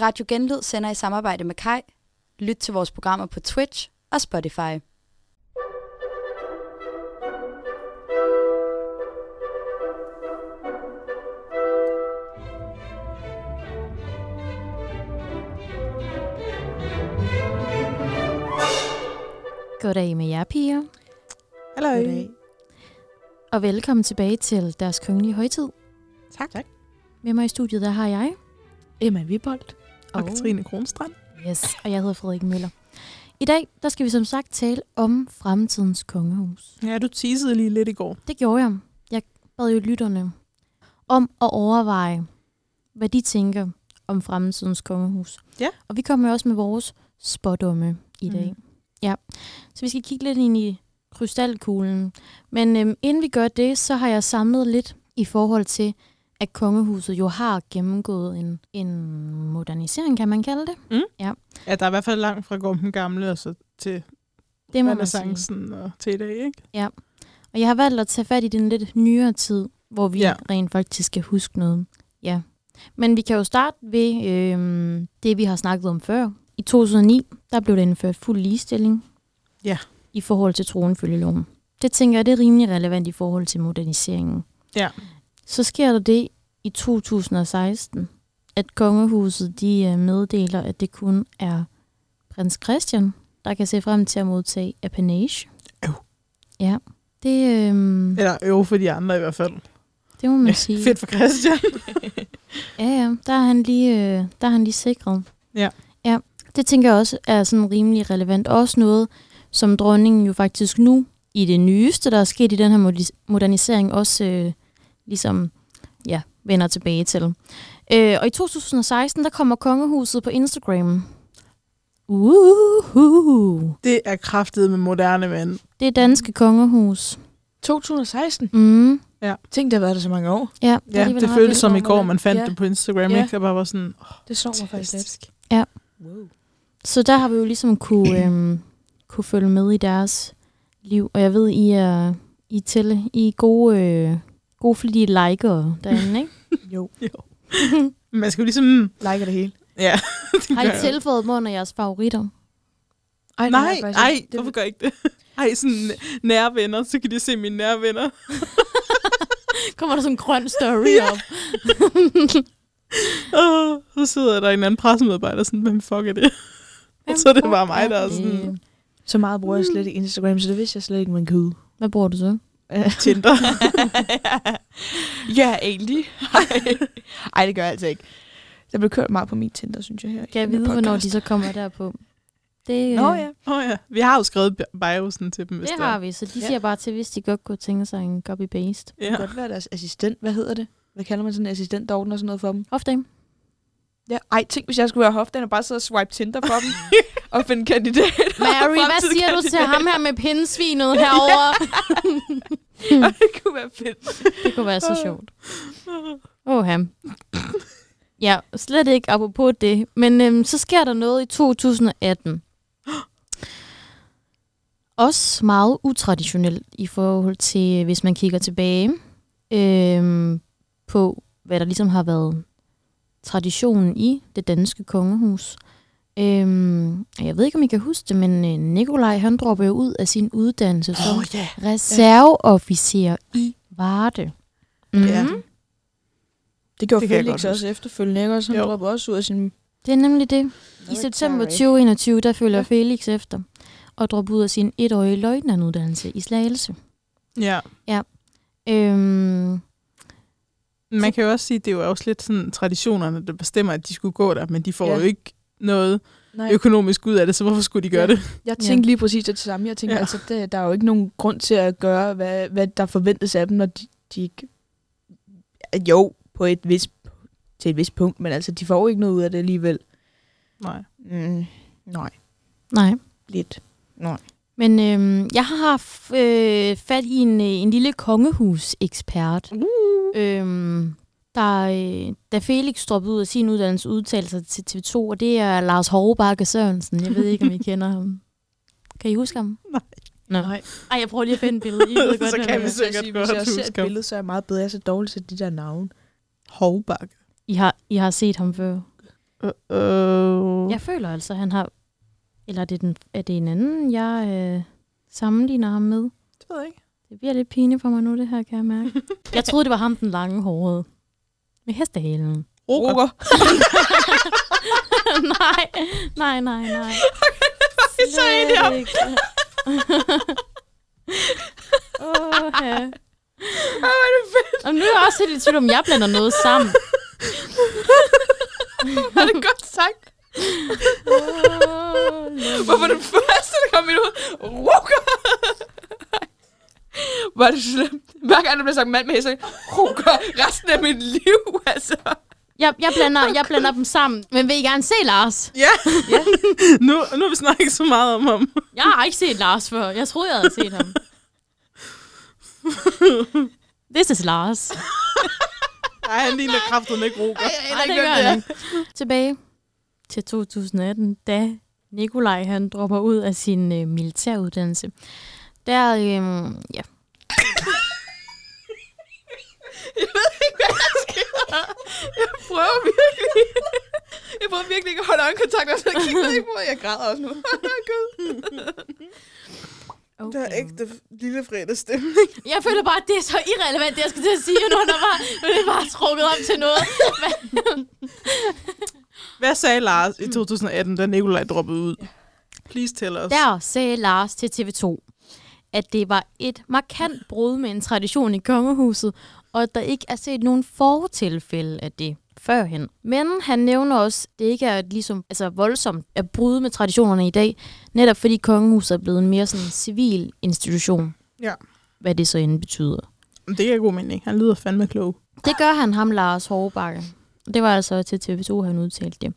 Radio Genlyd sender i samarbejde med Kai. Lyt til vores programmer på Twitch og Spotify. Goddag med jer, piger. Hallo. Goddag. Og velkommen tilbage til deres kongelige højtid. Tak. tak. Med mig i studiet, der har jeg. Emma Vibolt. Og Katrine Kronstrand. Yes, og jeg hedder Frederik Møller. I dag, der skal vi som sagt tale om fremtidens kongehus. Ja, du teasede lige lidt i går. Det gjorde jeg. Jeg bad jo lytterne om at overveje, hvad de tænker om fremtidens kongehus. Ja. Og vi kommer også med vores spådomme i dag. Mm. Ja, så vi skal kigge lidt ind i krystalkuglen. Men øhm, inden vi gør det, så har jeg samlet lidt i forhold til, at kongehuset jo har gennemgået en, en modernisering, kan man kalde det. Ja, der er i hvert fald langt fra Gumpen Gamle og så til Det må man sige. renaissancen og til i dag, ikke? Og jeg har valgt at tage fat i den lidt nyere tid, hvor vi ja. Ja. rent faktisk skal huske noget. Ja. Men vi kan jo starte ved øhm, det, vi har snakket om før. I 2009, der blev der indført fuld ligestilling Ja. i forhold til tronfølgeloven. Det tænker jeg, det er rimelig relevant i forhold til moderniseringen. Ja. Så sker der det i 2016, at kongehuset de øh, meddeler, at det kun er prins Christian, der kan se frem til at modtage apanage. Øv. Ja, det, øhm, Eller øv for de andre i hvert fald. det må man sige. Fedt for Christian. Ja, ja, der er han lige, øh, der er han lige sikret. Ja. Ja, det tænker jeg også er sådan rimelig relevant. Også noget, som dronningen jo faktisk nu, i det nyeste, der er sket i den her modernisering, også øh, ligesom, ja, vender tilbage til. Øh, og i 2016, der kommer kongehuset på Instagram. Uhuhu. Det er kraftet med moderne mænd. Det er danske kongehus. 2016. Mm. Tænk, det har været der så mange år. Ja, Ja, alligevel det føltes som i går, man- fandt ja. det på Instagram, Ja. ikke? Der bare var sådan, åh, Det så mig faktisk lidt. fantastisk. Wow. Så der har vi jo ligesom kunne, øhm, kunne følge med i deres liv. Og jeg ved, I er, I er til, I er gode, øh, gode flittige likere derinde, ikke? Jo. Jo. Men Man skal jo ligesom, Liker det hele. ja. det har I tilføjet mig under jeres favoritter? Ej, Nej, jeg faktisk ej, ikke. Det- hvorfor gør ikke det? Ej, sådan nære venner, så kan de se mine nære venner. Kommer der sådan en grøn story Ja. op? Åh, så sidder der en anden pressemedarbejder sådan, hvem fuck er det? Og så er det bare mig, der er sådan, Så meget bruger jeg slet ikke Instagram, så det vidste jeg slet ikke, man kunne. Hvad bruger du så? Tinder. ja, egentlig. Ej. Det gør jeg altså ikke. Der blev kørt meget på min Tinder, synes jeg her. Kan jeg vide, hvornår podcast. de så kommer derpå? Det, Nå øh, ja. Oh, ja, vi har jo skrevet bi- biosen til dem, hvis det det har vi, så de Ja. siger bare til, hvis de godt kunne tænke sig en copy-paste. Det Ja. kan godt være deres assistent. Hvad hedder det? Hvad kalder man sådan en assistent, der ordner sådan noget for dem? Hofdame. Ja. Ej, tænk, hvis jeg skulle være hofdagen og bare sidde og swipe Tinder for dem. og finde kandidater. Mary, hvad siger du til ham her med pindsvinet herovre? det kunne være fedt. det kunne være så sjovt. Åh, ham. Ja, slet ikke apropos det. Men øhm, så sker der noget i 2018. Også meget utraditionelt i forhold til, hvis man kigger tilbage øhm, på, hvad der ligesom har været traditionen i det danske kongehus. Øhm, jeg ved ikke, om I kan huske det, men øh, Nikolaj han dropper jo ud af sin uddannelse som Åh ja. reserveofficer i Varde. Mm-hmm. Ja. Det gjorde Det Felix også efterfølgende, ikke? Også han Jo. droppede også ud af sin... Det er nemlig det. I september 2021, der følger Ja. Felix efter og dropper ud af sin etårige løjtnantuddannelse i Slagelse. ja. Øhm, Man kan jo også sige, at det er jo også lidt sådan traditionerne, der bestemmer, at de skulle gå der, men de får Ja. jo ikke noget Nej, økonomisk ud af det, så hvorfor skulle de gøre Ja. det? jeg tænkte lige præcis det samme. Jeg tænkte, Ja. altså, det, der er jo ikke nogen grund til at gøre, hvad, hvad der forventes af dem, når de, de ikke... Jo, på et vis, til et vis punkt, men altså, de får jo ikke noget ud af det alligevel. Nej. Mm, nej, nej. lidt. Nej. Men øhm, jeg har haft øh, fat i en, øh, en lille kongehusekspert, Uh. øhm, der, øh, da Felix droppede ud af sin uddannelse, udtalte sig til TV2, og det er Lars Hårbakke Sørensen. Jeg ved ikke, om I kender ham. Kan I huske ham? Nej. Nå. Nej. Ej, jeg prøver lige at finde et billede. I ved godt, Så kan vi er. sikkert sige, godt hvis jeg ser huske et billede, så er jeg meget bedre. Jeg er så dårlig til de der navne. Hovbakke. I har, I har set ham før. Uh, Jeg føler altså, han har... Eller er det, den, er det en anden, jeg øh, sammenligner ham med? Det ved jeg ikke. Det bliver lidt pinligt for mig nu, det her, kan jeg mærke. jeg troede, det var ham, den lange hårede. Med hestehalen. Roger. Roger. nej, nej, nej, nej. Så er det ham. Åh, ja. Ej, hvor er det fedt. Og nu er jeg også lidt i tvivl om, jeg blander noget sammen. Var det godt sagt? Hvorfor den første, der kom i ud? Roger. Var det slemt? Hver gang der blev sagt mand med hest, så resten af mit liv, altså. Jeg, jeg, blander, jeg blander dem sammen. Men vil I gerne se Lars? Ja, Ja. nu, nu har vi snakket så meget om ham. Jeg har ikke set Lars før. Jeg troede, jeg havde set ham. This is Lars. Nej, han ligner kraften ikke Roger. Nej, det gør han ikke. Tilbage til 2018, da Nikolaj han dropper ud af sin øh, militæruddannelse. Der, øh, ja, Jeg ved ikke, hvad der sker. Jeg prøver virkelig. Jeg prøver virkelig ikke at holde øjenkontakt, og så kigger jeg ikke på, jeg græder også nu. Gud. okay. Der er ægte lille fredagsstemning. Jeg føler bare, at det er så irrelevant, det jeg skal til at sige, nu der var, nu er det bare trukket op til noget. Hvad sagde Lars i 2018, da Nikolaj droppede ud? Please tell us. der sagde Lars til TV2, at det var et markant brud med en tradition i kongehuset, og at der ikke er set nogen fortilfælde af det førhen. Men han nævner også, at det ikke er ligesom, altså voldsomt at bryde med traditionerne i dag, netop fordi kongehuset er blevet en mere sådan civil institution. Ja. Hvad det så end betyder. Det er god mening. Han lyder fandme klog. Det gør han, ham Lars Hårbakke. Det var altså til TV2, han udtalte det.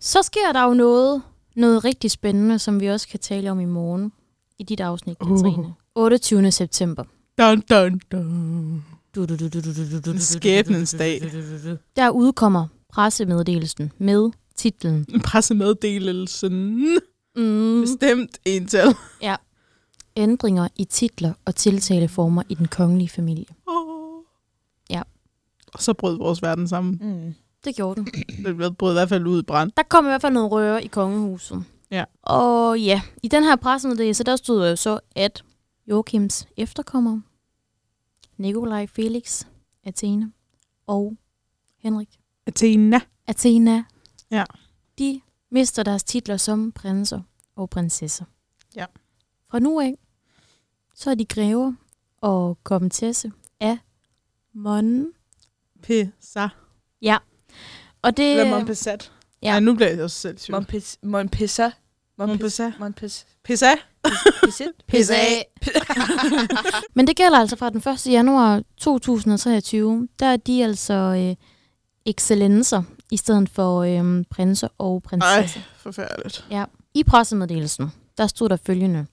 Så sker der jo noget, noget rigtig spændende, som vi også kan tale om i morgen i dit afsnit, Uh. Katrine. 28. september. Dun, dun, dun. Skæbnens dag. Der udkommer pressemeddelelsen med titlen Pressemeddelelsen. mm, Bestemt ental. Ændringer i titler og tiltaleformer i den kongelige familie. Oh. Ja. Og så brød vores verden sammen. Mm. Det gjorde den. Det brød i hvert fald ud i brand. Der kom i hvert fald noget røre i kongehuset. Ja. Og ja, i den her pressemeddelelse, der stod jo så, at Joachims efterkommer, Nikolaj Felix, Athena og Henrik Athena. Athena, Ja. de mister deres titler som prinser og prinsesser. Ja. Fra nu af, så er de grever og komtesse af Mon. Pissa. Ja. Og det... Eller Montpessat. ja. Ja. ja, nu bliver jeg også selv. Montpes- Montpessa. Montpessa. Montpessa. Montpessa. Pisse af. Men det gælder altså fra den 1. januar 2023. Der er de altså øh, excellencer i stedet for øh, prinser og prinsesser. forfærdeligt. I pressemeddelelsen, der stod der følgende.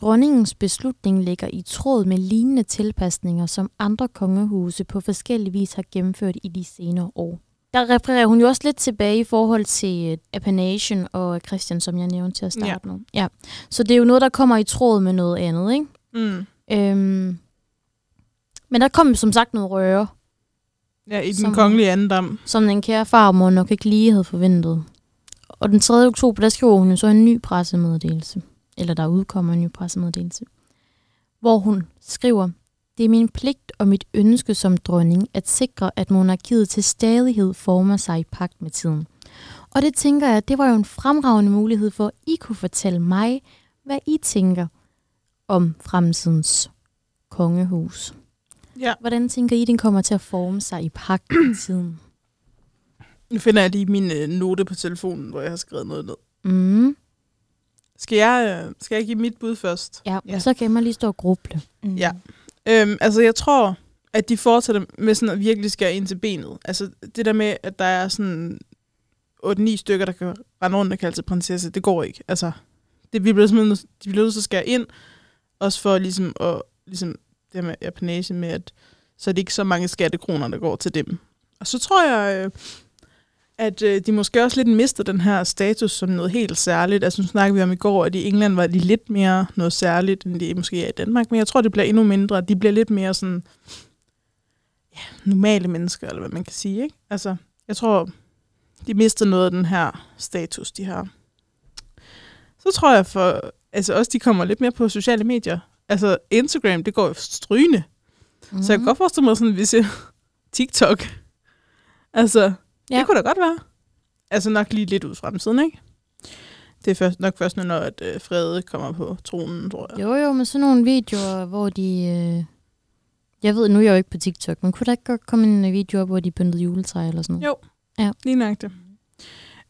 Dronningens beslutning ligger i tråd med lignende tilpasninger, som andre kongehuse på forskellig vis har gennemført i de senere år. Der refererer hun jo også lidt tilbage i forhold til øh, Appanagen og Christian, som jeg nævnte til at starte ja. med. Ja. Så det er jo noget, der kommer i tråd med noget andet, ikke? Mm. Øhm, men der kom som sagt noget røre, Ja, i den Som- kongelige andendam. som den kære farmor nok ikke lige havde forventet. Og den 3. oktober, der skriver hun jo så en ny pressemeddelelse. Eller der udkommer en ny pressemeddelelse. Hvor hun skriver, det er min pligt og mit ønske som dronning at sikre, at monarkiet til stadighed former sig i pagt med tiden. Og det tænker jeg, det var jo en fremragende mulighed for, at I kunne fortælle mig, hvad I tænker om fremtidens kongehus. Ja. Hvordan tænker I, den kommer til at forme sig i pagt med tiden? Nu finder jeg lige min øh, note på telefonen, hvor jeg har skrevet noget ned. Mm. Skal jeg, øh, skal jeg give mit bud først? Ja, Ja. så kan man lige stå og gruble. Mm. Ja. Øhm, altså, jeg tror, at de fortsætter med sådan at virkelig skære ind til benet. Altså, det der med, at der er sådan 8-9 stykker, der kan rende rundt og kalde sig prinsesse, det går ikke. Altså, det, vi bliver simpelthen, de bliver nødt til at skære ind, også for ligesom at, ligesom det her med apanage med, at så er det ikke så mange skattekroner, der går til dem. Og så tror jeg, øh, at øh, de måske også lidt mister den her status som noget helt særligt. Altså nu snakkede vi om i går, at i England var de lidt mere noget særligt, end de måske er i Danmark. Men jeg tror, det bliver endnu mindre. De bliver lidt mere sådan ja, normale mennesker, eller hvad man kan sige. Ikke? Altså, jeg tror, de mister noget af den her status, de har. Så tror jeg for, altså også de kommer lidt mere på sociale medier. Altså Instagram, det går jo strygende. Mm. Så jeg kan godt forestille mig sådan, hvis jeg TikTok. Altså. Ja. det kunne da godt være. Altså nok lige lidt ud i fremtiden, ikke? Det er først, nok først nu, når at, øh, Frede kommer på tronen, tror jeg. Jo, jo, men sådan nogle videoer, hvor de... Øh, jeg ved, nu er jeg jo ikke på TikTok, men kunne der ikke godt komme en video op, hvor de pyntede juletræ eller sådan noget? Jo. Ja. Lige nok det.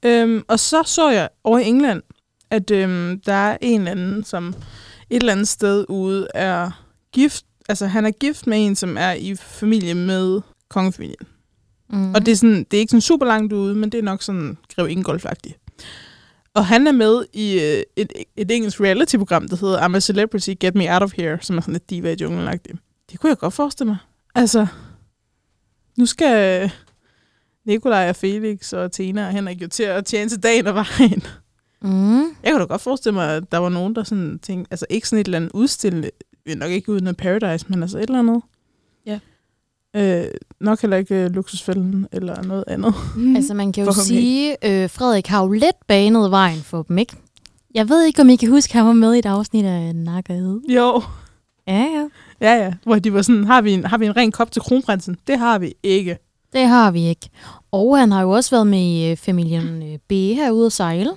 Øhm, og så så jeg over i England, at øhm, der er en eller anden, som et eller andet sted ude er gift. Altså han er gift med en, som er i familie med kongefamilien. Mm. Og det er, sådan, det er ikke sådan super langt ude, men det er nok sådan Grev Ingolf-agtigt. Og han er med i øh, et, et engelsk reality-program, der hedder I'm a Celebrity, Get Me Out of Here, som er sådan lidt diva i junglen -agtigt. Det kunne jeg godt forestille mig. Altså, nu skal Nikolaj og Felix og Tina og Henrik jo til at tjene til dagen og vejen. Mm. Jeg kunne da godt forestille mig, at der var nogen, der sådan tænkte, altså ikke sådan et eller andet udstillende, nok ikke uden af Paradise, men altså et eller andet. Ja. Øh, nok heller ikke øh, luksusfælden eller noget andet. Mm. Altså man kan jo sige, øh, Frederik har jo lidt banet vejen for dem, ikke? Jeg ved ikke, om I kan huske, at han var med i et afsnit af Nakkerhed. Jo. Ja, ja. Ja, ja. Hvor de var sådan, har vi en, har vi en ren kop til kronprinsen? Det har vi ikke. Det har vi ikke. Og han har jo også været med i øh, familien øh, B herude at sejle.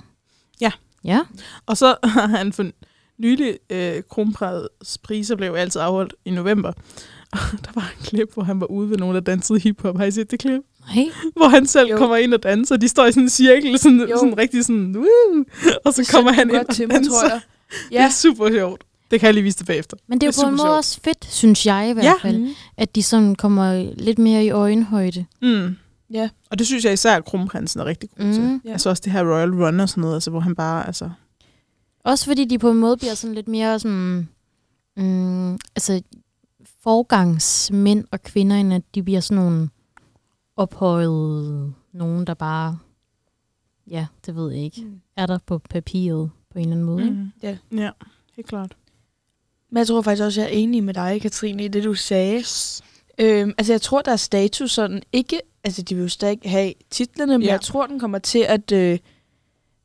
Ja. Ja. Og så har han for nylig, øh, kronpriser blev altid afholdt i november. Der var en klip, hvor han var ude ved nogen, der dansede hiphop. Har I set det klip? Nej. Hvor han selv jo. Kommer ind og danser, og de står i sådan en cirkel, sådan, Jo. sådan rigtig sådan, Woo! og så Det kommer han ind og til mig, danser. tror jeg. Det er Ja. super sjovt. Det kan jeg lige vise dig bagefter. Men det er jo på en måde sjovt. også fedt, synes jeg i hvert Ja. fald, Mm. at de sådan kommer lidt mere i øjenhøjde. Mm. Ja. Og det synes jeg især, at kronprinsen er rigtig god mm. til. Mm. Ja. Altså også det her Royal Run og sådan noget, altså, hvor han bare, altså... Også fordi de på en måde bliver sådan lidt mere sådan... Mm, altså, forgangsmænd og kvinder, end at de bliver sådan nogle ophøjede nogen, der bare... Ja, det ved jeg ikke. Mm. Er der på papiret på en eller anden måde. Mm. Mm. Ja. Ja, helt klart. Men jeg tror faktisk også, jeg er enig med dig, Katrine, i det, du sagde. Øhm, altså, jeg tror, der er status sådan ikke... Altså, de vil jo stadig have titlerne, men Ja. jeg tror, den kommer til at, øh,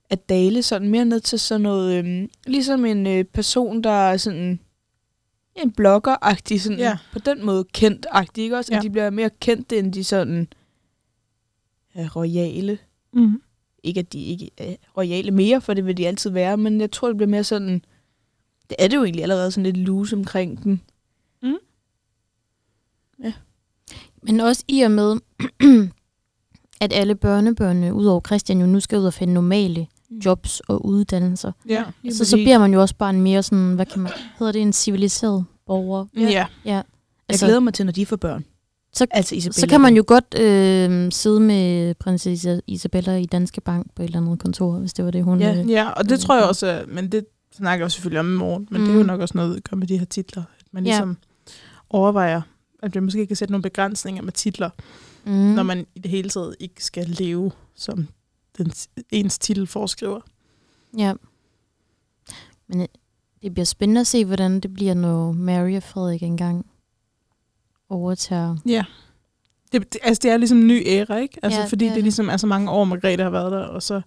at dale sådan mere ned til sådan noget... Øh, ligesom en øh, person, der er sådan... En blogger-agtig, sådan Ja. på den måde kendt-agtig, ikke også? Ja. At de bliver mere kendte, end de sådan ja, royale. Mm. Ikke, at de ikke er royale mere, for det vil de altid være, men jeg tror, det bliver mere sådan... Det er det jo egentlig allerede sådan lidt loose omkring dem. Men også i og med, at alle børnebørnene, udover Christian, jo nu skal ud og finde normale jobs og uddannelser. Ja. Så, så bliver man jo også bare en mere sådan, hvad kan man, hedder det, en civiliseret borger. Ja. ja. Ja. Jeg Altså, glæder mig til, når de får børn. Så- altså Isabella. så kan man jo godt øh, sidde med prinsesse Isabella i Danske Bank på et eller andet kontor, hvis det var det, hun... Ja. øh, Ja, og det tror jeg også, er- men det snakker jeg selvfølgelig om i morgen, men mm. det er jo Mm. nok også noget, der med de her titler. At man Ja. ligesom overvejer, at vi måske kan sætte nogle begrænsninger med titler, Mm. mm. når man i det hele taget ikke skal leve, som den, ens titel foreskriver. Ja. Men øh, det bliver spændende at se, hvordan det bliver, når Mary og Frederik engang overtager. Ja. Det, det, altså, det er ligesom en ny æra, ikke? Altså, Ja, fordi det er det, ligesom er så mange år, Margrethe har været der, og så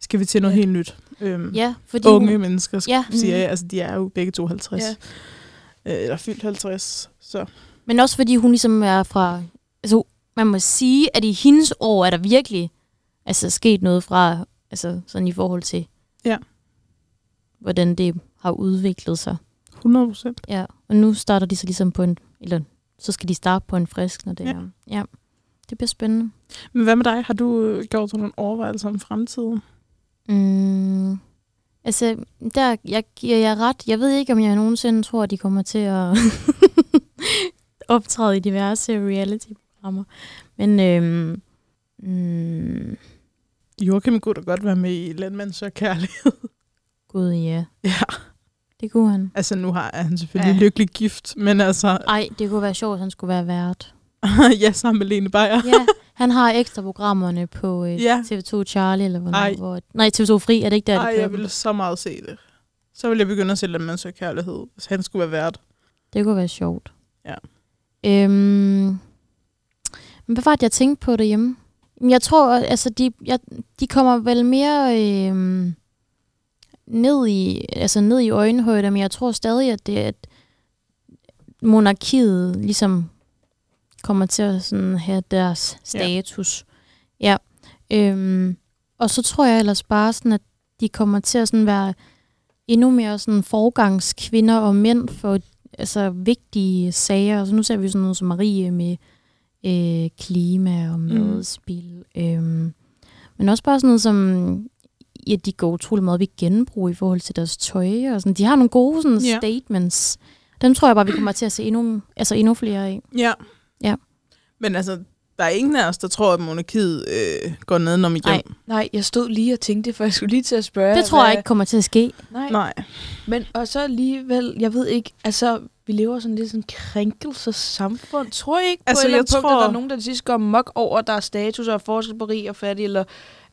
skal vi til noget Ja. helt nyt. Øhm, Ja, fordi Unge hun, mennesker, Ja. siger Mhm. jeg. Altså, de er jo begge to 50. Ja. Ja. Øh, eller fyldt 50. Så men også fordi hun ligesom er fra... Altså, man må sige, at i hendes år er der virkelig altså, sket noget fra, altså sådan i forhold til, Ja. hvordan det har udviklet sig. 100 procent. Ja, og nu starter de så ligesom på en, eller så skal de starte på en frisk, når det Ja. er. Ja, det bliver spændende. Men hvad med dig? Har du øh, gjort sådan nogle overvejelser om fremtiden? Mm, altså, der jeg giver jeg ret. Jeg ved ikke, om jeg nogensinde tror, at de kommer til at optræde i diverse reality-programmer. Men øhm, mm, Joachim kunne da godt være med i Landmand så kærlighed. gud ja, ja. det kunne han. Altså, nu har han selvfølgelig Ja. lykkelig gift, men altså, Ej, det kunne være sjovt, at han skulle være vært. ja, sammen med Lene Beyer. Ja, han har ekstra programmerne på øh, Ja. TV2 Charlie, eller hvornår, Ej. hvor... Nej, TV2 Fri, er det ikke der, Ej, det jeg ville så meget se det. Så ville jeg begynde at se Landmand så kærlighed, hvis han skulle være vært. Det kunne være sjovt. Ja. Øhm, men hvad var det, jeg tænkte på derhjemme? Jeg tror, altså, de, jeg, de kommer vel mere øh, ned i, altså ned i øjenhøjde, men jeg tror stadig, at det at monarkiet ligesom kommer til at sådan have deres status. Ja. ja. Øhm, og så tror jeg ellers bare sådan, at de kommer til at sådan være endnu mere sådan forgangskvinder og mænd for altså, vigtige sager. Så nu ser vi sådan noget som Marie med øh, klima og madspil. Mm. Øhm, men også bare sådan noget som, ja, de går utrolig meget ved genbrug i forhold til deres tøj. Og sådan. De har nogle gode sådan, Ja. statements. Dem tror jeg bare, vi kommer til at se endnu, altså endnu flere af. Ja. Ja. Men altså, der er ingen af os, der tror, at monarkiet øh, går nedenom igennem. Nej. Nej, jeg stod lige og tænkte, for jeg skulle lige til at spørge. Det tror jeg hvad- ikke kommer til at ske. Nej. Nej. Men og så alligevel, jeg ved ikke, altså, vi lever sådan lidt sådan krænkelsesamfund. Tror I ikke på Altså, et eller jeg andet punkt, tror- at der er nogen, der til sidst går mok over, der er status og forskel på rig og fattig, eller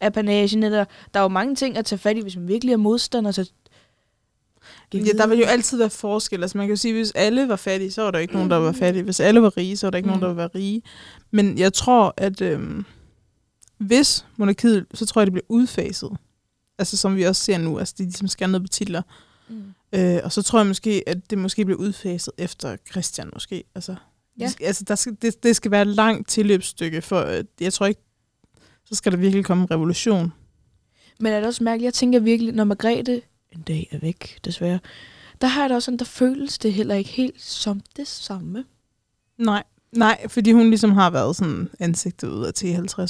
apanagen, eller der er jo mange ting at tage fat i, hvis man virkelig er modstander til... Ja, der vil jo altid være forskel. Altså, man kan jo sige, at hvis alle var fattige, så var der ikke nogen, der var fattige. Hvis alle var rige, så var der ikke mm. nogen, der var rige. Men jeg tror, at øhm, hvis monarkiet, så tror jeg, det bliver udfaset. Altså, som vi også ser nu. Altså, de ligesom skærer ned på titler. Mm. Øh, og så tror jeg måske, at det måske bliver udfaset efter Christian måske. Altså, Ja. altså der skal, det, det skal være et langt tilløbsstykke, for jeg tror ikke, så skal der virkelig komme en revolution. Men er det også mærkeligt? Jeg tænker virkelig, når Margrethe en dag er væk, desværre, der har jeg da også sådan, der føles det heller ikke helt som det samme. Nej, nej, fordi hun ligesom har været sådan ansigtet ud af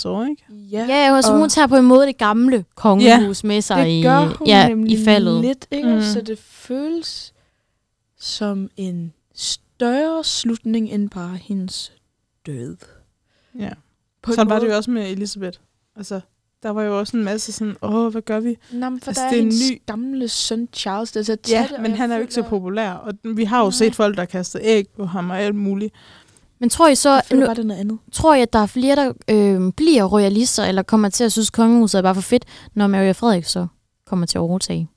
10-50 år, ikke? Ja, Ja, altså, og- hun tager på en måde det gamle kongehus med sig det i, gør hun ja, i faldet. lidt, ikke? Mm. Så det føles som en større slutning end bare hendes død. Ja. På Sådan var det jo også med Elisabeth. Altså, der var jo også en masse sådan, åh, hvad gør vi? Nå, men for Altså, der er, det er en ny- gamle søn Charles, der er til at Ja, det, men jeg han er jo ikke så populær. Og vi har jo Nej. set folk, der har kastet æg på ham og alt muligt. Men tror I så, Jeg føler nu, bare, det noget andet. tror I, at der er flere, der øh, bliver royalister, eller kommer til at synes, kongehuset er bare for fedt, når Mary og Frederik så kommer til at overtage?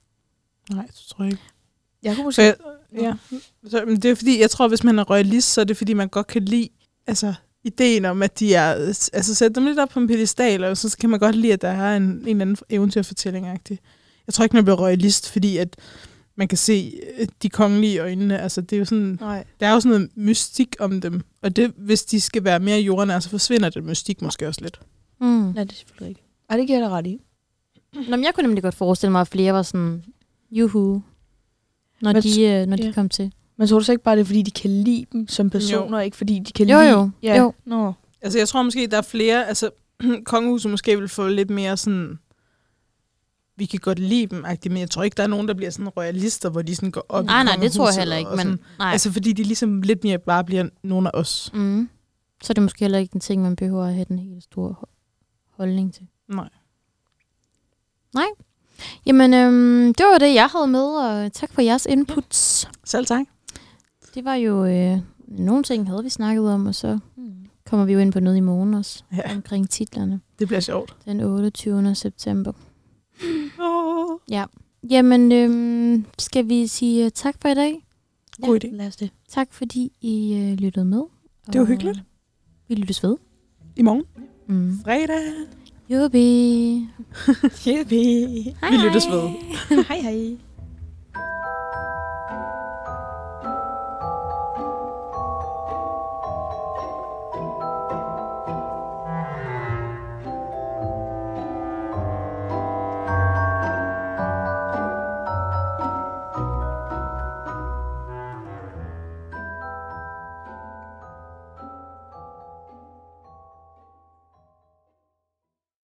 Nej, det tror jeg ikke. Jeg kunne Så måske... jeg, ja. så, men det er fordi, jeg tror, hvis man er royalist, så er det fordi, man godt kan lide altså, ideen om, at de er... Altså, sætte dem lidt op på en pedestal, og så kan man godt lide, at der er en, en eller anden eventyrfortælling -agtig. Jeg tror ikke, man bliver royalist, fordi at man kan se øh, de kongelige øjnene. Altså, det er jo sådan, Nej. der er jo sådan noget mystik om dem. Og det, hvis de skal være mere jordnære, så forsvinder det mystik måske også lidt. Mm. Nej, det er selvfølgelig ikke. Ej, det giver jeg ret i. Nå, men jeg kunne nemlig godt forestille mig, at flere var sådan, juhu, når, Men de, øh, når de kom til. Men tror du så ikke bare, det er, fordi de kan lide dem som personer, ikke fordi de kan Jo, lide... jo, Ja. jo. Nå. Altså, jeg tror måske, der er flere... Altså, kongehuset måske vil få lidt mere sådan... Vi kan godt lide dem, -agtigt, men jeg tror ikke, der er nogen, der bliver sådan royalister, hvor de sådan går op i Nej, nej, det tror jeg heller ikke. Men, sådan. nej. Altså, fordi de ligesom lidt mere bare bliver nogle af os. mm. Så er det måske heller ikke en ting, man behøver at have den helt store ho- holdning til. Nej. Jamen, øhm, det var det, jeg havde med, og tak for jeres inputs. Selv tak. Det var jo øh, nogle ting, havde vi snakket om, og så kommer vi jo ind på noget i morgen også, Ja, omkring titlerne. det bliver sjovt. Den 28. september. Oh, Ja. Jamen, øhm, skal vi sige øh, tak for i dag? god idé. Lad os det. Tak fordi I øh, lyttede med. Det var hyggeligt. Vi lyttes ved. I morgen. Mm. Fredag. Jubi. Yippie. Hej, Vi lyttes ved. hej hej.